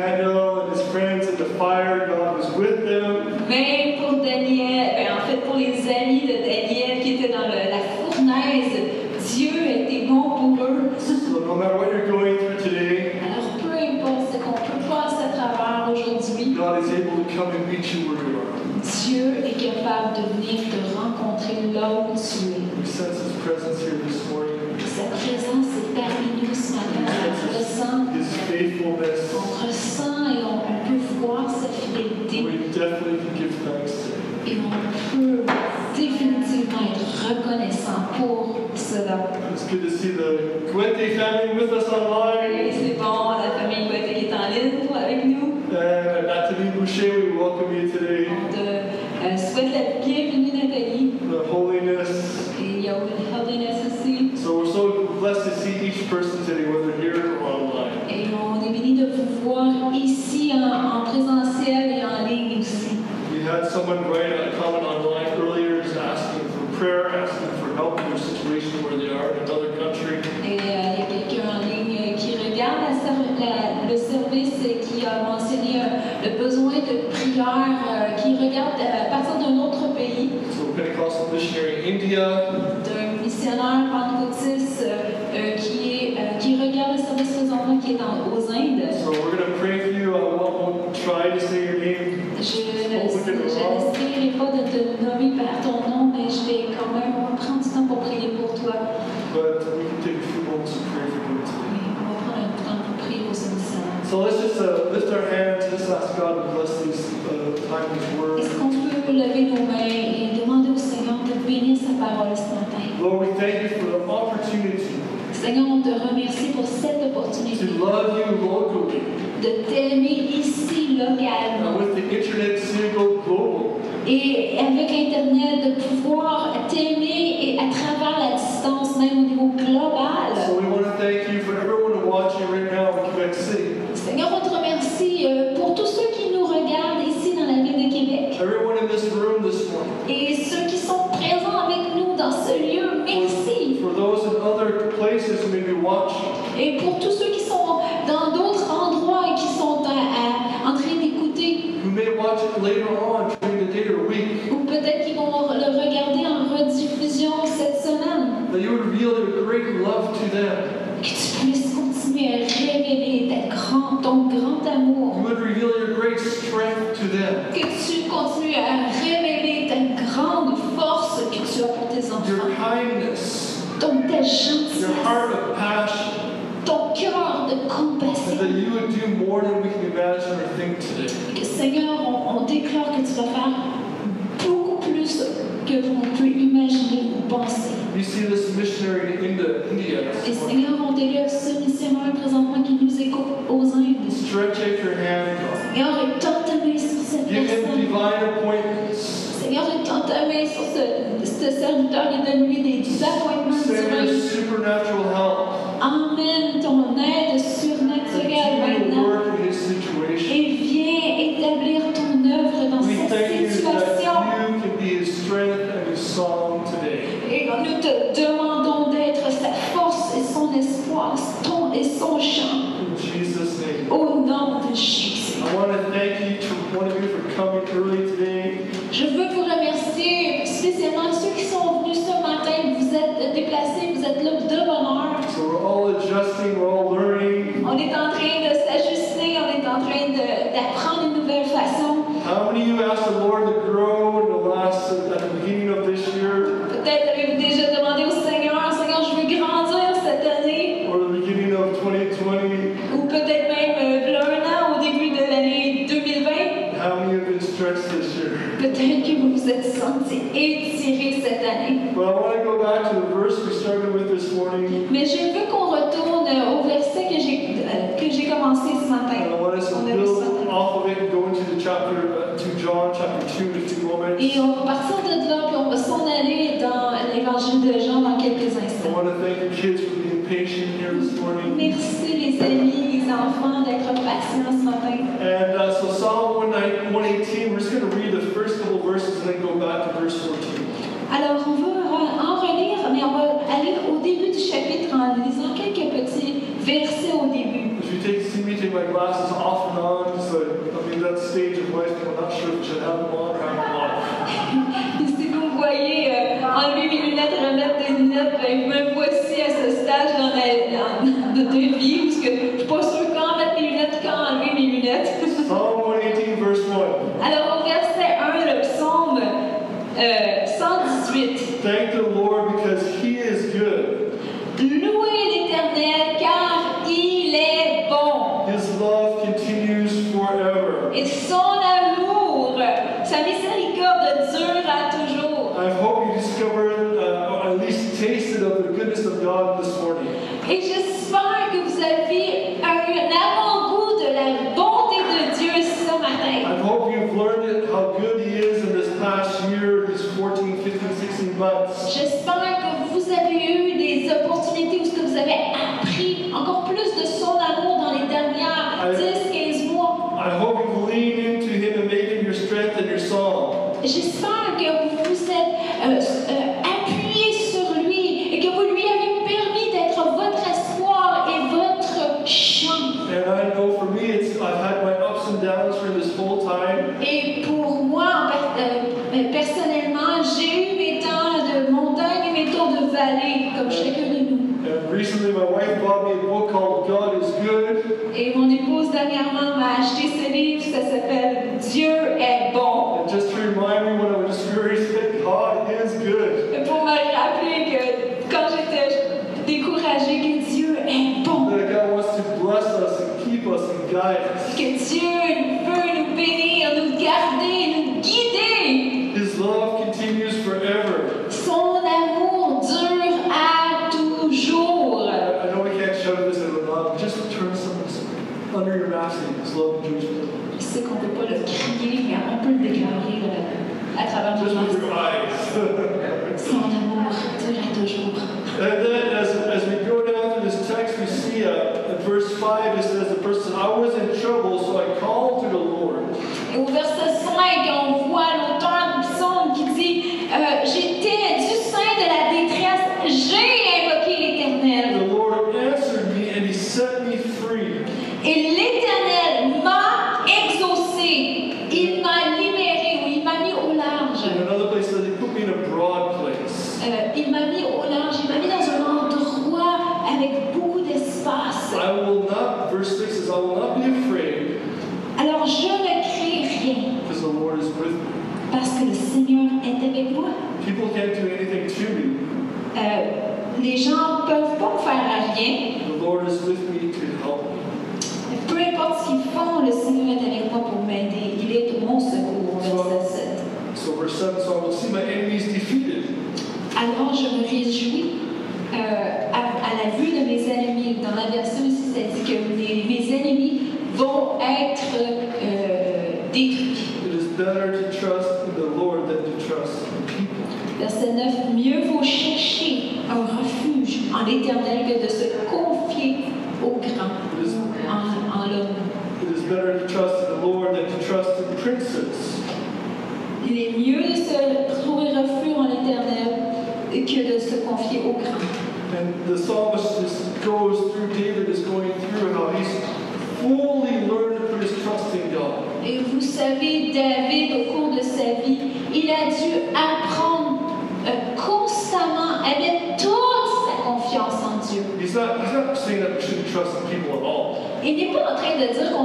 Daniel and his friends at the fire. God was with them. May someone il y a quelqu'un en ligne qui regarde le service qui a mentionné euh, le besoin de prière, euh, qui regarde euh, à partir d'un autre pays. So missionnaire pentecôtiste qui regarde le service présentement qui est aux Indes. So we're going pray for you. I try to say Uh, Est-ce qu'on peut lever nos mains et demander au Seigneur de bénir sa parole ce matin? Lord, we thank you for the opportunity. Seigneur, on te remercie pour cette opportunité. To love Et pour tous donnerai des appointements supernatural help. Amen. Ton aide surnaturelle maintenant. Et on va partir de là, puis on va s'en aller dans l'évangile de Jean dans quelques instants. Here this Merci les amis, les enfants d'être patients ce matin. And uh, so Psalm 118, we're just going to read the first couple verses and then go back to verse 14. Alors on va en relire, mais on va aller au début du chapitre en lisant quelques petits versets au début. If you take, see me take my glasses off and on, episode. I mean, that stage of si vous voyez euh, enlever mes lunettes remettre des lunettes, ben, me voici à ce stage dans la, dans, de parce que je suis pas just with your eyes. Alors je me réjouis euh, à, la vue de mes ennemis. Dans la version ici, ça dit que mes ennemis vont être détruits. Verset 9, mieux vaut chercher un refuge en l'Éternel que de se confier au grand, en, en l'homme. It is better to trust in the Lord than to trust in princes. De dire qu'on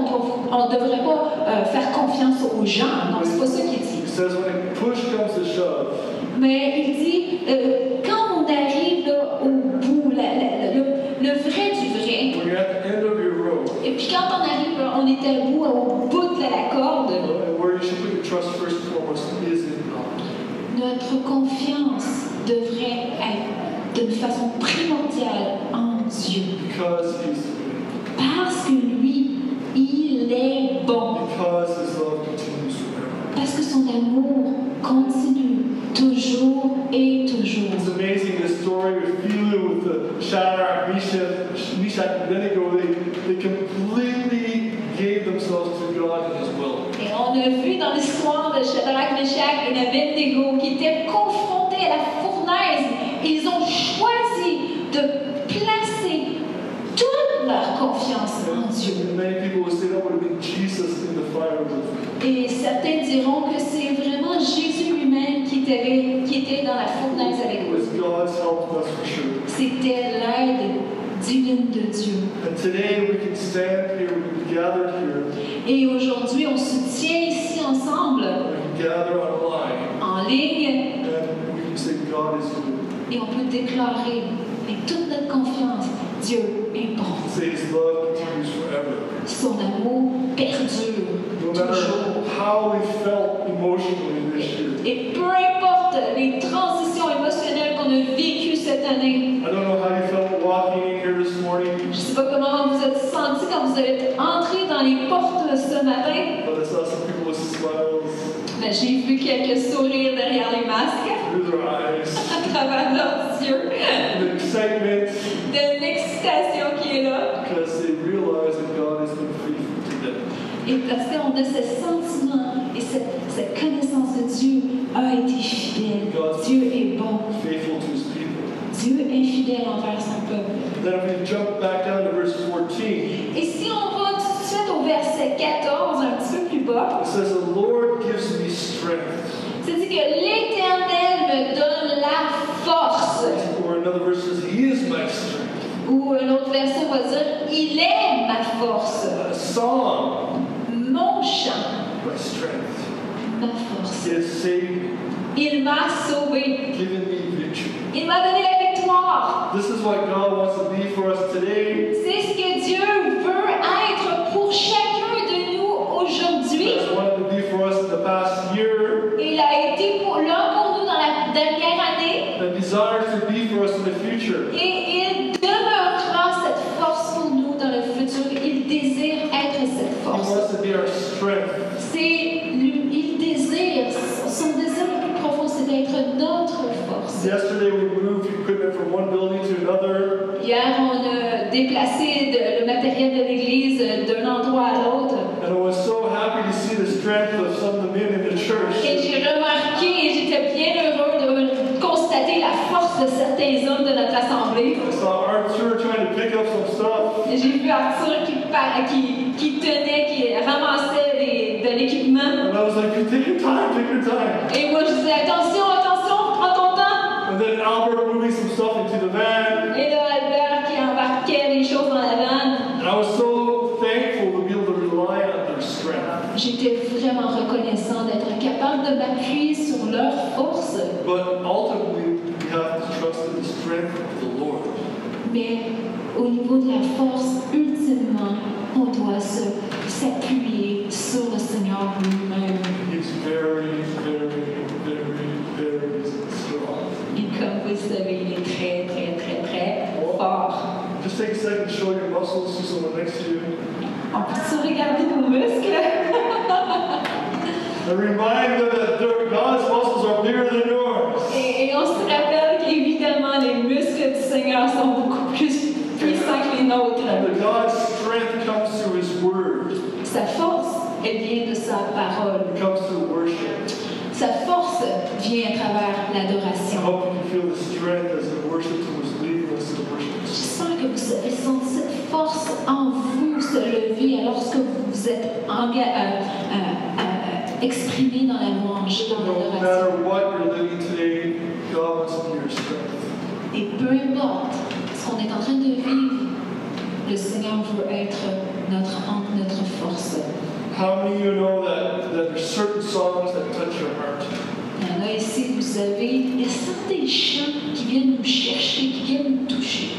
ne devrait pas euh, faire confiance aux gens. Non, c'est pas ça qu'il dit. Mais il dit, euh, quand on arrive là, au bout, la- la- le, le vrai du vrai, when you're at the end of your rope, et puis quand on arrive, là, on est à bout, au bout de la corde, and where you should put your trust first and foremost is in God. notre confiance devrait être d'une façon primordiale en Dieu. Because He's good. Parce que lui, il est bon. Because His love continues forever. Que son amour continue toujours et toujours. It's amazing this story with Philu, with the Shadrach, Meshach, Meshach, and Abednego. They, they completely gave themselves to God and His will. Et on a vu dans l'histoire de Shadrach, Meshach et Abednego qui étaient confrontés à la fournaise, ils ont choisi de placer toute leur confiance en Dieu. And many people would say that would have been Jesus in the fire with them. Et certains diront que c'est vraiment Jésus lui-même qui était, qui était dans la fournaise avec It eux. was God's help, that's for sure. C'était l'aide divine de Dieu. And today we can stand here, we can gather here, Et aujourd'hui, on se tient ici ensemble, we can gather online, en ligne, and we can say God is good. Et on peut déclarer avec toute notre confiance, Dieu est bon. Say His love continues forever. Son amour perdure No toujours. matter how we felt emotionally this year. Et peu importe les transitions émotionnelles qu'on a vécues cette année, I don't know how you felt walking in here this morning, je ne sais pas comment vous êtes senti quand vous êtes entré dans les portes ce matin, but I saw some people with smiles mais j'ai vu quelques sourires derrière les masques, through their eyes, à travers leurs yeux, excitement de l'excitation qui est là. because they realize that God has been faithful to them. Et parce qu'on a ce sentiment et cette, cette connaissance de Dieu a été fidèle. Dieu est bon. Faithful to His people. Dieu est fidèle envers son peuple. Then if we jump back down to verse 14, Et si on va tout de suite au verset 14, un petit peu plus bas, it says, The Lord gives me strength. c'est dit que l'Éternel me donne la force. Or another verse says, He is my strength. Ou un autre verset va dire, il est ma force, A song, mon chant, my strength. ma force. He has saved me, Il m'a sauvé. given me victory. Il m'a donné la victoire. This is what God one building to another. Hier, on a déplacé de- le matériel de l'église d'un endroit à l'autre. And I was so happy to see the strength of some of the men in the Et church. j'ai remarqué et j'étais bien heureux de constater la force de certains hommes de notre assemblée. I saw Arthur trying to pick up some stuff. Et J'ai vu Arthur qui, par- qui, qui tenait, qui ramassait des- de l'équipement. And I was like, take your time, take your time. But ultimately, we have to trust in the strength of the Lord. Mais au niveau de la force, ultimement, on doit se- s'appuyer sur le Seigneur lui-même. He's very, very, very, very strong. Et comme vous savez, il est très, très, très, très oh. fort. Just take a second to show your muscles to someone next to you. On peut-tu regarder nos muscles? peu importe ce qu'on est en train de vivre, le Seigneur veut être notre ancre, notre force. How? Il y ici, vous savez, il y a certains chants qui viennent nous chercher, qui viennent nous toucher.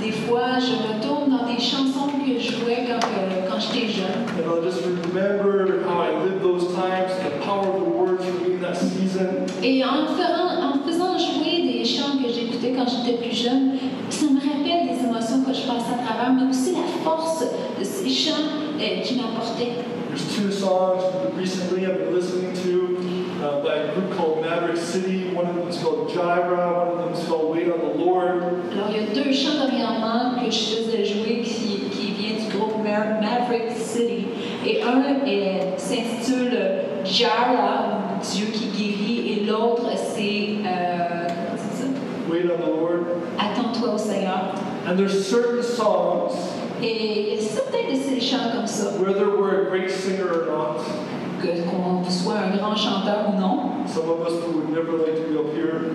Des fois, je retourne dans des chansons que je jouais quand, euh, quand j'étais jeune. And I'll just remember how I lived those times, the power of the words for me in that season. Et en, faisant- en faisant jouer des chants que j'écoutais quand j'étais plus jeune, ça me rappelle des émotions que je passais à travers, mais aussi la force de ces chants euh, qui m'apportaient. There's two songs recently I've been listening to uh, by a group called Maverick City. One of them is called Gyra, one of them is called Wait on the Lord. Alors, il y a deux chants dernièrement que je faisais jouer qui, qui vient du groupe Ma- Maverick City. Et un est- s'intitule ou Dieu qui guérit, et l'autre c'est, euh, comment c'est ça? Wait on the Lord. Attends-toi au Seigneur. And there's certain songs, Et il y a certains de ces chants comme ça, whether we're a great singer or not, que qu'on soit un grand chanteur ou non. some of us would never like to be up here,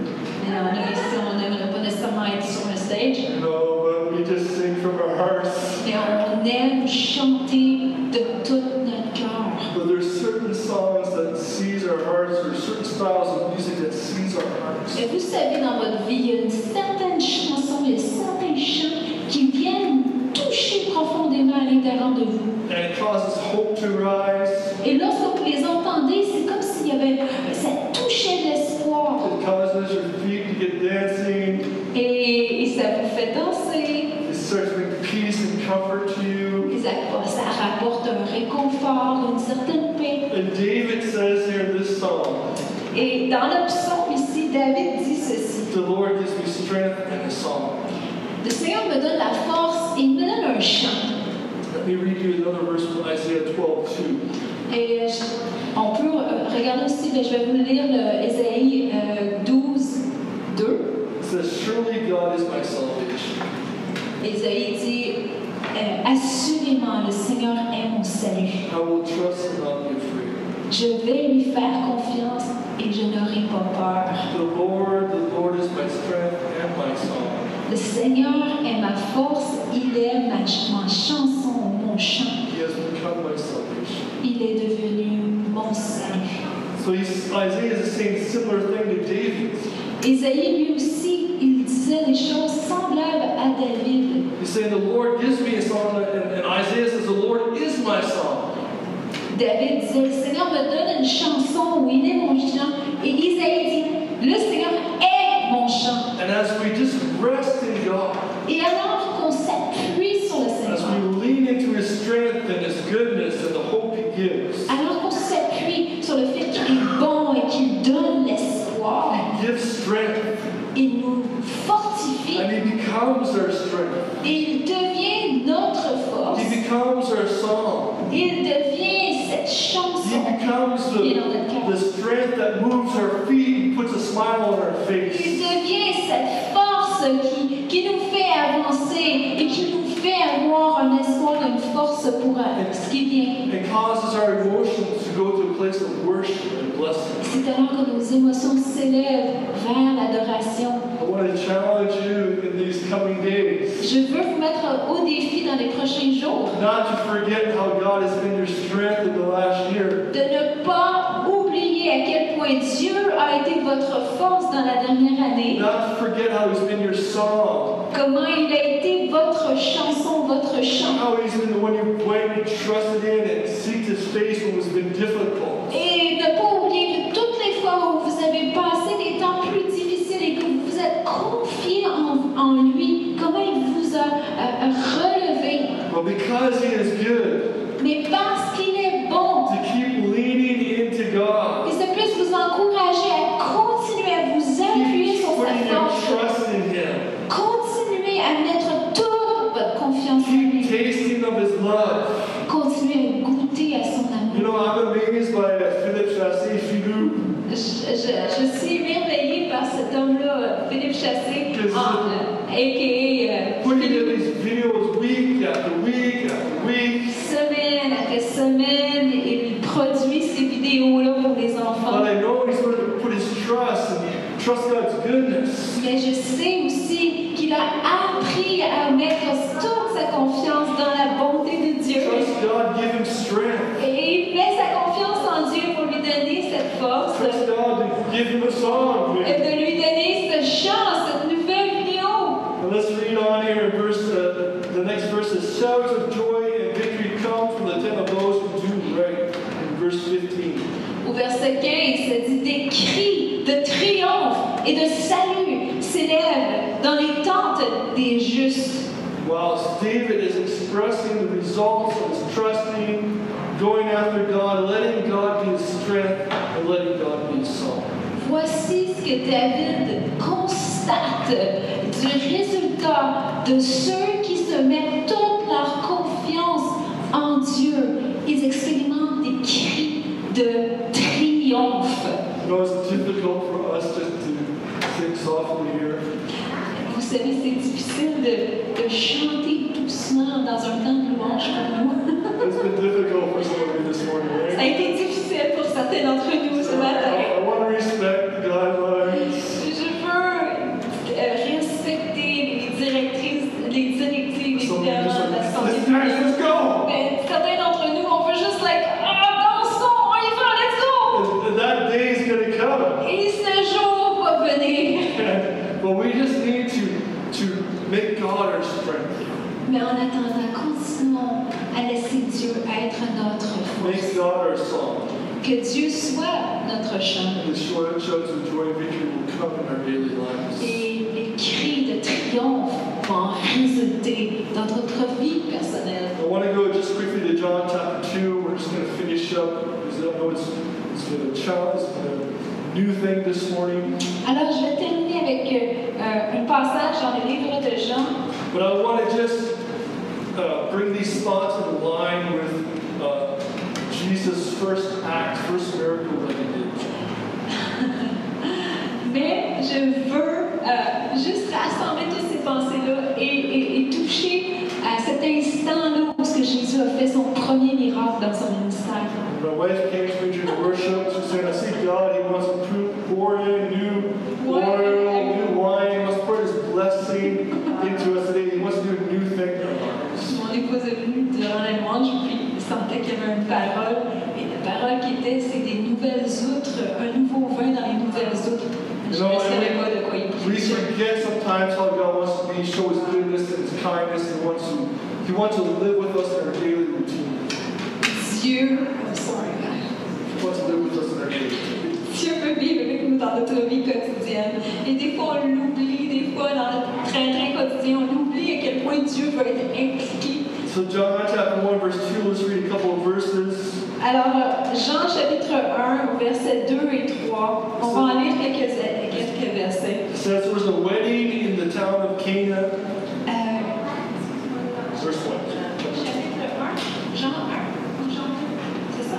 Il y en a ici, on n'aimerait pas nécessairement être sur le stage. know, but we just sing from our hearts. Mais on aime chanter de tout notre cœur. But there's certain songs that seize our hearts, or certain styles of music that seize our hearts. Et vous savez, dans votre vie, il y a une certaine chanson, il y a certains chants qui viennent toucher profondément à l'intérieur de vous. And it causes hope to rise. Avait, ça touchait l'espoir. It causes your feet to get dancing. Et, et ça vous fait danser. It starts to bring peace and comfort to you. Et ça, ça rapporte un réconfort, une certaine paix. And David says here in this psalm, Et dans le psaume ici, David dit ceci. the Lord gives me strength and a song. Le Seigneur me donne la force et il me donne un chant. Let me read you another verse from Isaiah 12, 2. Et euh, je- on peut euh, regarder aussi, mais je vais vous lire le Ésaïe euh, 12, 2. It says, Surely God is my salvation. Ésaïe dit euh, Assurément, le Seigneur est mon salut. Je vais lui faire confiance et je n'aurai pas peur. The Lord, the Lord is my strength and my song. Le Seigneur est ma force, il est ma, ma chanson, mon chant. Ésaïe, lui aussi, il disait des choses semblables à David. He's saying, The Lord gives me a song, and, and Isaiah says, The Lord is my song. David disait, le Seigneur me donne une chanson où il est mon chant. Et Isaïe dit, le Seigneur est mon chant. And as we becomes qui est dans notre the, the strength that moves our feet and puts a smile on our Il face. devient cette force qui, qui nous fait avancer et qui nous fait avoir un espoir, une force pour ce qui vient. It causes our emotions to go to a place of worship and blessing. C'est alors que nos émotions s'élèvent vers l'adoration. I want to challenge you in these coming days Je veux vous mettre au défi dans les prochains jours not to forget how God has been your strength in the last Dieu a été votre force dans la dernière année, Not forget how He's been your song, comment il a été votre chanson, votre chant. how He's been the one you went and trusted in and seeked His face when it's been difficult. Et ne pas oublier que toutes les fois où vous avez passé des temps plus difficiles et que vous vous êtes confié en, en lui, comment il vous a euh, relevé. But because He is good, Mais parce qu'il est Chassé, en, a.k.a. Putting in these videos week after week after week. Voici ce que David constate du résultat de ceux qui se mettent toute leur confiance en Dieu. Ils expérimentent des cris de triomphe. Vous savez, c'est difficile de, de chanter doucement dans un temps de louange pour nous. It's been difficult for some of you this morning, Ça a été difficile pour certains d'entre nous ce matin. Alors, je vais terminer avec euh, un passage dans le livre de Jean. But I want to just uh, bring these thoughts in line with uh, Jesus' first act, first miracle that he did. Mais je veux euh, juste rassembler toutes ces pensées-là et, et- et toucher à cet instant-là où ce que Jésus a fait son premier miracle dans son ministère. My wife came to me during worship. She said, I see God, He wants to pour- pour in new oil, new wine. He wants to pour His blessing into us today. He wants to do a new thing in our lives. Mon épouse est venue durant la louange, puis il sentait qu'il y avait une parole. Et la parole qui était, c'est des nouvelles outres, un nouveau vin dans les nouvelles outres. Je ne Non, savais pas de quoi il We parlait. forget sometimes how God wants to be, show His goodness and His kindness. He wants to, He to live with us in our daily routine. Dieu, I'm sorry, He wants to live with us in our daily routine. Dieu veut vivre avec nous dans notre vie quotidienne. Et des fois, on l'oublie, des fois, dans notre train-train quotidien, on oublie à quel point Dieu veut être impliqué. So John chapter 1, verse 2, let's read a couple of verses. Alors, euh, Jean chapitre 1, versets 2 et 3, on va en lire quelques, quelques versets. It says there was a wedding in the town of Cana. Euh, Verse 1. chapitre 1, Jean 1, Jean 2, c'est ça?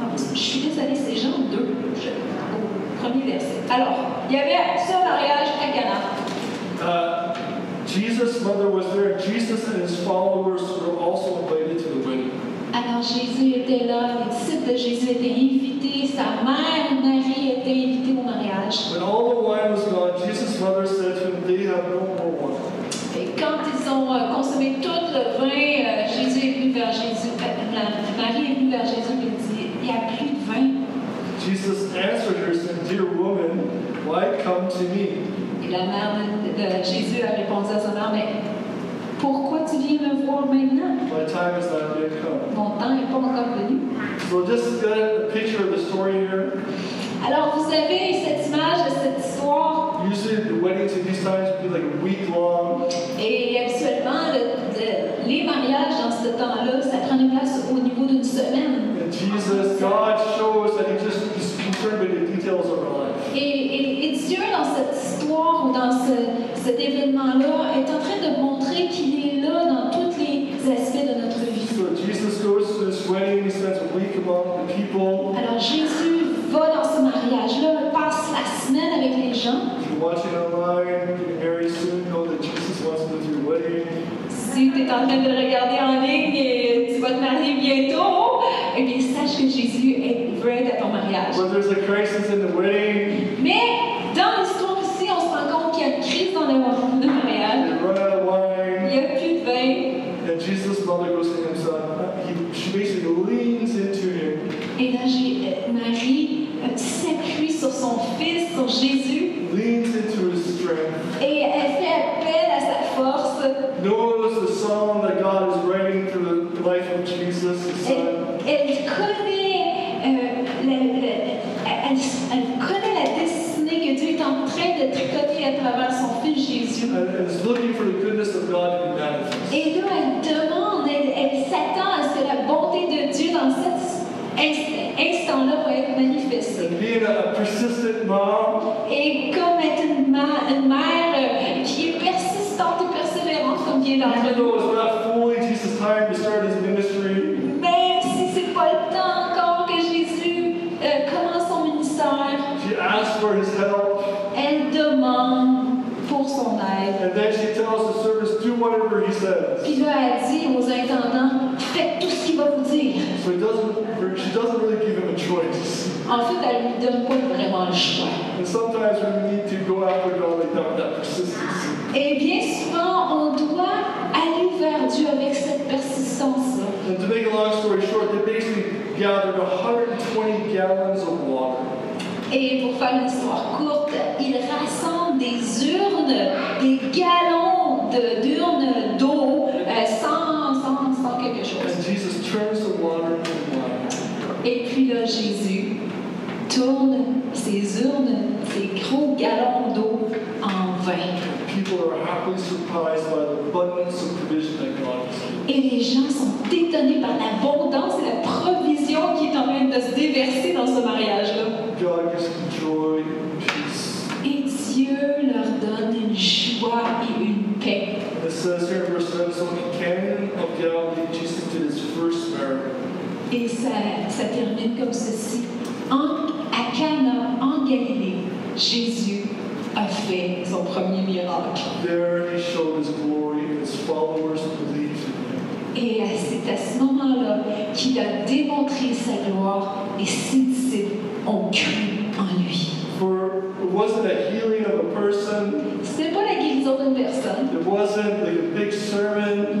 Non, je suis désolée, c'est Jean 2, je- au premier verset. Alors, il y avait ce mariage à Cana. Uh, Jesus' mother was there. Jesus and his followers were also invited to the wedding. Alors Jésus était là, les disciples de Jésus étaient invités, sa mère Marie était invitée au mariage. When all the wine was gone, Jesus' mother said to him, They have no more wine. Et quand ils ont euh, consommé tout le vin, Jésus est venu vers Jésus, Marie est venue vers Jésus et lui dit, il n'y a plus de vin. Jesus answered her, saying, Dear woman, why come to me? Et la mère de, Jésus a répondu à sa mère, mais pourquoi tu viens me voir maintenant? My time is not yet come. Mon temps n'est pas encore venu. So just get a picture of the story here. Alors vous avez cette image de cette histoire Usually the weddings in these times would be like a week long. Et mariages dans ce temps-là, ça prenait place au niveau d'une semaine. And Jesus, God shows that He just is concerned with the details of our life. Et, et- et Dieu, dans cette histoire ou dans ce- cet événement-là, est en train de montrer qu'il est là dans tous les aspects de notre vie. So Jesus goes to this wedding, he spends a week among the people. Alors Jésus va dans ce mariage-là, passe la semaine avec les gens. If you're watching online, getting married soon, know that Jesus wants to go to your wedding. Si tu es en train de regarder en ligne et tu vas te marier bientôt, eh bien sache que Jésus est- être à ton mariage. But there's a crisis in the wedding. Mais dans l'histoire ici, on se rend compte qu'il y a une crise dans le, le mariage. They run out of Il wine. n'y a plus de vin. And Jesus' mother goes to him, son. He, she basically leans into him. Et là, j'ai- euh, Marie knows the song that God is writing through the life of Jesus, his Elle, son. elle connaît, euh, la- la- elle, elle connaît la destinée que Dieu est en train de tricoter à travers son fils Jésus. Et là, elle demande, elle, elle s'attend à ce que la bonté de Dieu dans cet inst- instant-là va être Et comme être une, ma- une mère euh, qui est persistante et persévérante, comme vient d'entre even And then she tells the servants, do whatever he says. Puis là, elle dit aux intendants, faites tout ce qu'il va vous dire. So he doesn't, she doesn't really give him a choice. En fait, elle lui donne pas vraiment le choix. And sometimes we need to go after God like that with that persistency. Et bien souvent, on doit aller vers Dieu avec cette persistance-là. And to make a long story short, they basically gathered 120 gallons of water. Et pour faire une histoire courte, il rassemble des urnes, des galons de- d'urnes d'eau, euh, sans, sans, sans quelque chose. Et puis là, Jésus tourne ces urnes, ces gros galons d'eau en vin. Et les gens sont étonnés par l'abondance et la provision qui est en train de se déverser dans ce mariage-là. God gives them joy and peace. Et Dieu leur donne une joie et une paix. It says here in verse 7, so in Canaan of Galilee, Jesus did his first miracle. Et ça, ça termine comme ceci. En, à Cana, en Galilée, Jésus a fait son premier miracle. There he showed his glory, and his followers believed in him. Et c'est à ce moment-là qu'il a démontré sa gloire et ses disciples ont cru en lui. For it wasn't a healing of a person, C'était pas la guérison d'une personne, it wasn't like a big sermon,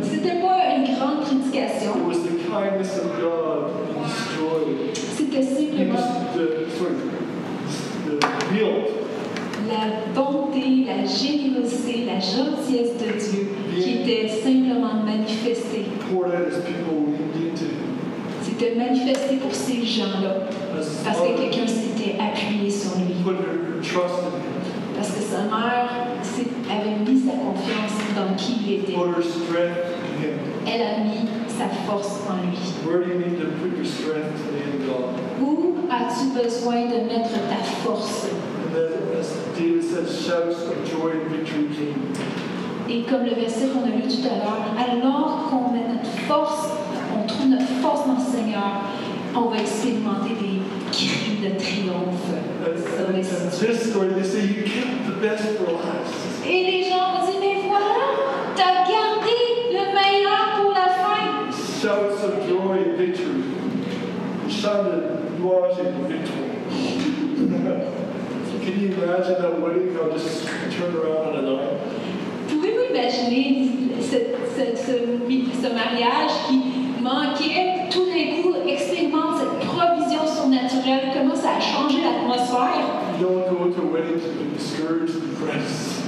c'était pas une grande it prédication, was the kindness of God and his joy. c'était simplement la bonté, la générosité, la gentillesse de Dieu qui était simplement manifestée. C'était manifesté pour ces gens-là. Parce que quelqu'un s'était appuyé sur lui. Parce que sa mère qui il était. Elle a mis sa force en lui. Où as-tu besoin de mettre ta force? Et comme le verset qu'on a lu tout à l'heure, alors qu'on met notre force, on trouve notre force dans le Seigneur, on va expérimenter des cris de triomphe sur les. Et les gens vont dire, mais voilà, tu as gardé le meilleur pour la fin. Shouts of joy and victory. Chants de louange et de victoire. Can you imagine that wedding how just turned around on a dime? Pouvez-vous imaginer ce, ce- ce mi- ce mariage qui manquait, tout d'un coup expérimente cette provision surnaturelle, comment ça a changé l'atmosphère?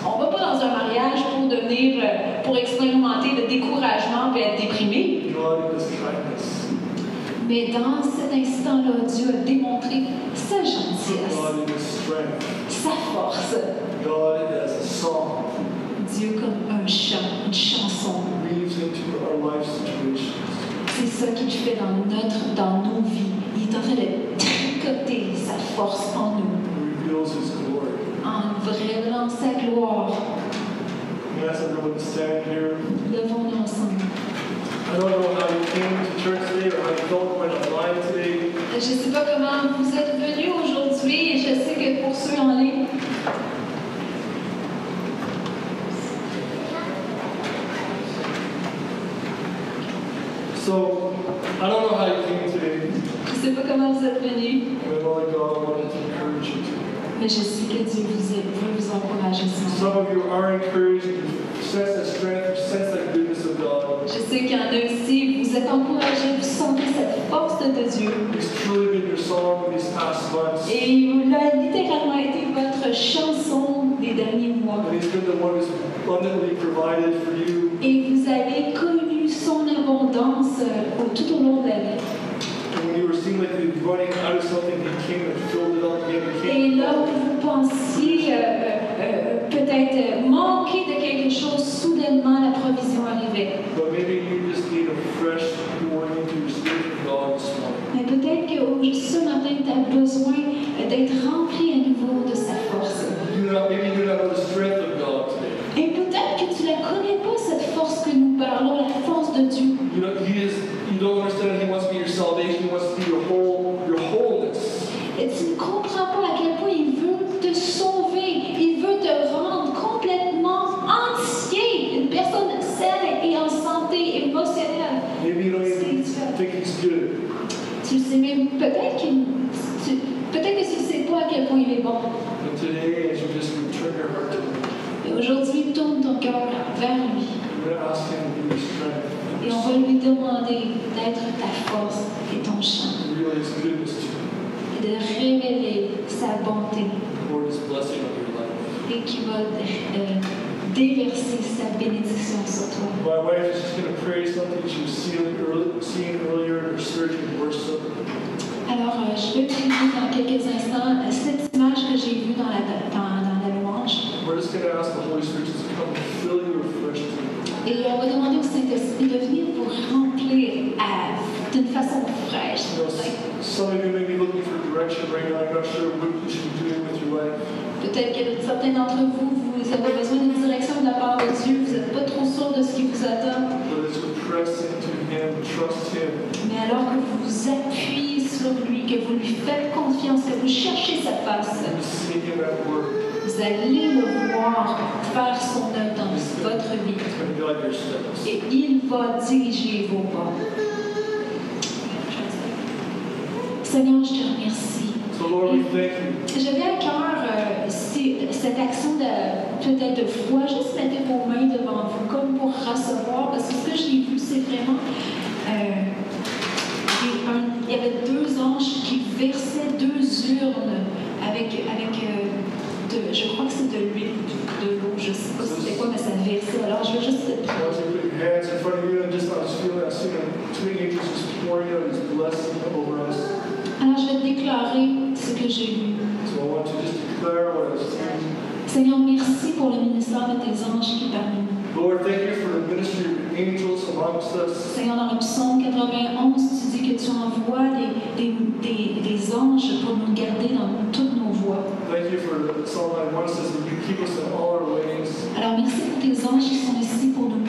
On va pas dans un mariage pour devenir, pour expérimenter le découragement et être déprimé. Mais dans cet instant-là, Dieu a démontré sa gentillesse, Sa force. God as a song Dieu comme un chant, une chanson. weaves into our life situations. C'est ça qu'il fait dans, notre, dans nos vies. Il est en train de tricoter sa force en nous, He reveals His glory. en révélant sa gloire. Everyone stand here. Levons-nous ensemble. I don't know how you came to church today or how you felt when online today. Je ne sais pas comment vous êtes So, I don't know how you came today, je sais pas comment vous êtes venus, but Lord God uh, wanted to encourage you today. mais je sais que Dieu vous aide, veut vous encourager ce matin. Some of you are encouraged, you sense that strength, you sense that goodness of God. Je sais qu'il y en a aussi, vous êtes encouragés, vous sentez cette force de Dieu. It's truly been your song these past months. Et il a littéralement été chansons des derniers mois. Et vous avez connu son abondance euh, tout au long de la l'année. Et lorsque vous pensiez euh, euh, peut-être manquer de quelque chose, soudainement la provision arrivait. Mais peut-être que ce matin, tu as besoin d'être rempli à nouveau et peut-être que tu ne connais pas, cette force que nous parlons, la force de Dieu. You know, He is. You don't understand. He wants to be your salvation. He wants to be your whole, your wholeness. Et tu ne comprends pas à quel point il veut te sauver, il veut te rendre complètement entier, une personne saine et en santé émotionnelle. Maybe you don't even spirituelle. think He's good. Tu le sais même, peut-être qu'il- tu- peut-être que tu ne sais pas à quel point il est bon. But today, as you just return your heart to Him, Et aujourd'hui, tourne ton cœur vers lui. you're going to ask Him to be your strength. Et on va lui demander d'être ta force et ton champ. Goodness to. Et de révéler sa bonté. Pour His blessing on your life. Et qui va euh, déverser sa bénédiction sur toi. My wife is just going to pray something she was seeing, early, seeing earlier in her surgery in worship. Alors, euh, je vais prier dans quelques instants euh, cette image que j'ai vue dans la, dans, dans la louange. Et on va demander au Saint-Esprit de venir vous remplir à- d'une façon fraîche. Peut-être que certains d'entre vous, vous avez besoin d'une direction de la part de Dieu, vous n'êtes pas trop sûr de ce qui vous attend. Mais alors que vous vous appuyez que vous lui faites confiance, que vous cherchez sa face, vous allez le voir faire son œuvre dans votre vie. Et il va diriger vos pas. Seigneur, je te remercie. J'avais à cœur euh, cette action de peut-être de foi, juste mettre vos mains devant vous, comme pour recevoir, parce que ce que j'ai vu, c'est vraiment. euh, y avait deux anges qui versaient deux urnes avec, avec euh, de- je crois que c'est de l'huile, de l'eau, je ne sais pas c'était quoi, mais ça versait. Alors je vais juste. Alors je vais déclarer ce que j'ai seeing. Seigneur, merci pour le ministère de tes anges qui parmi nous. Lord, thank you for the ministry of angels amongst us. Seigneur, dans le psaume 91, tu envoies des, des, des, des anges pour nous garder dans toutes nos voies. Thank you for the Psalm 91 says that you keep us in all our ways. Alors, merci pour tes anges qui sont ici pour nous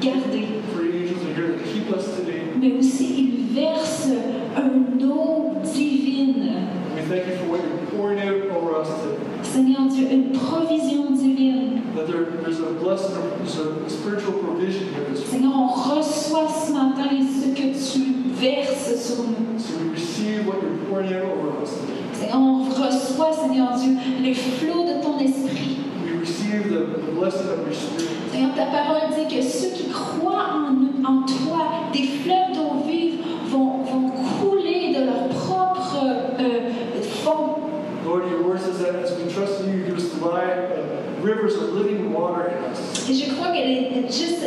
garder. for angels are here to keep us today. Mais aussi, ils versent un eau divine. We thank you for what you're pouring out over us today. Seigneur Dieu, une provision divine. That there, there's a blessing, there's a spiritual provision here. This Seigneur, on reçoit ce matin ce que tu verses sur nous. So we receive what you're pouring out over us today. Seigneur, on reçoit, Seigneur Dieu, les flots de ton esprit. We receive the, blessing of your spirit. Seigneur, ta parole dit que ceux qui croient en, en toi, des fleuves d'eau vive vont, vont couler de leur propre euh, fond. Lord, your word says that as we trust in you, you uh, rivers of living water in us. Et je crois que les- juste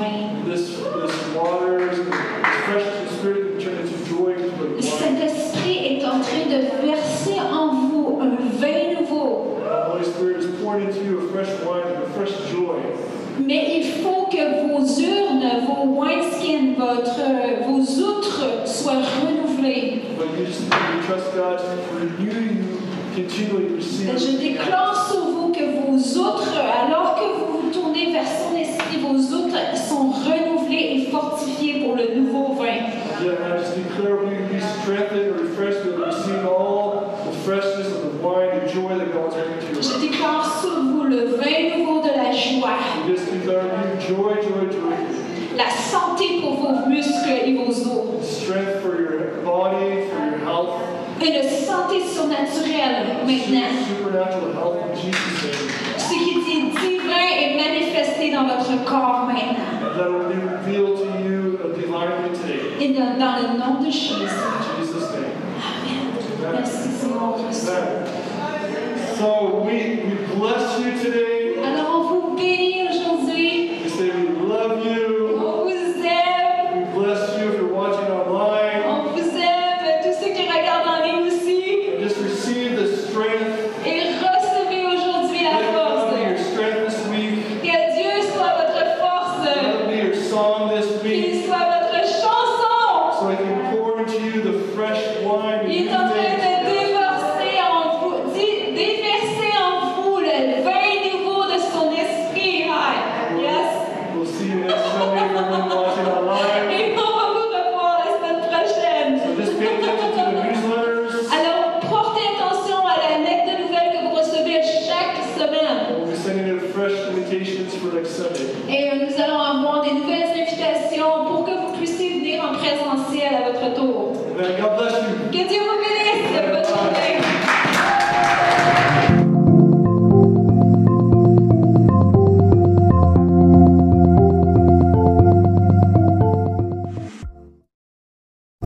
This,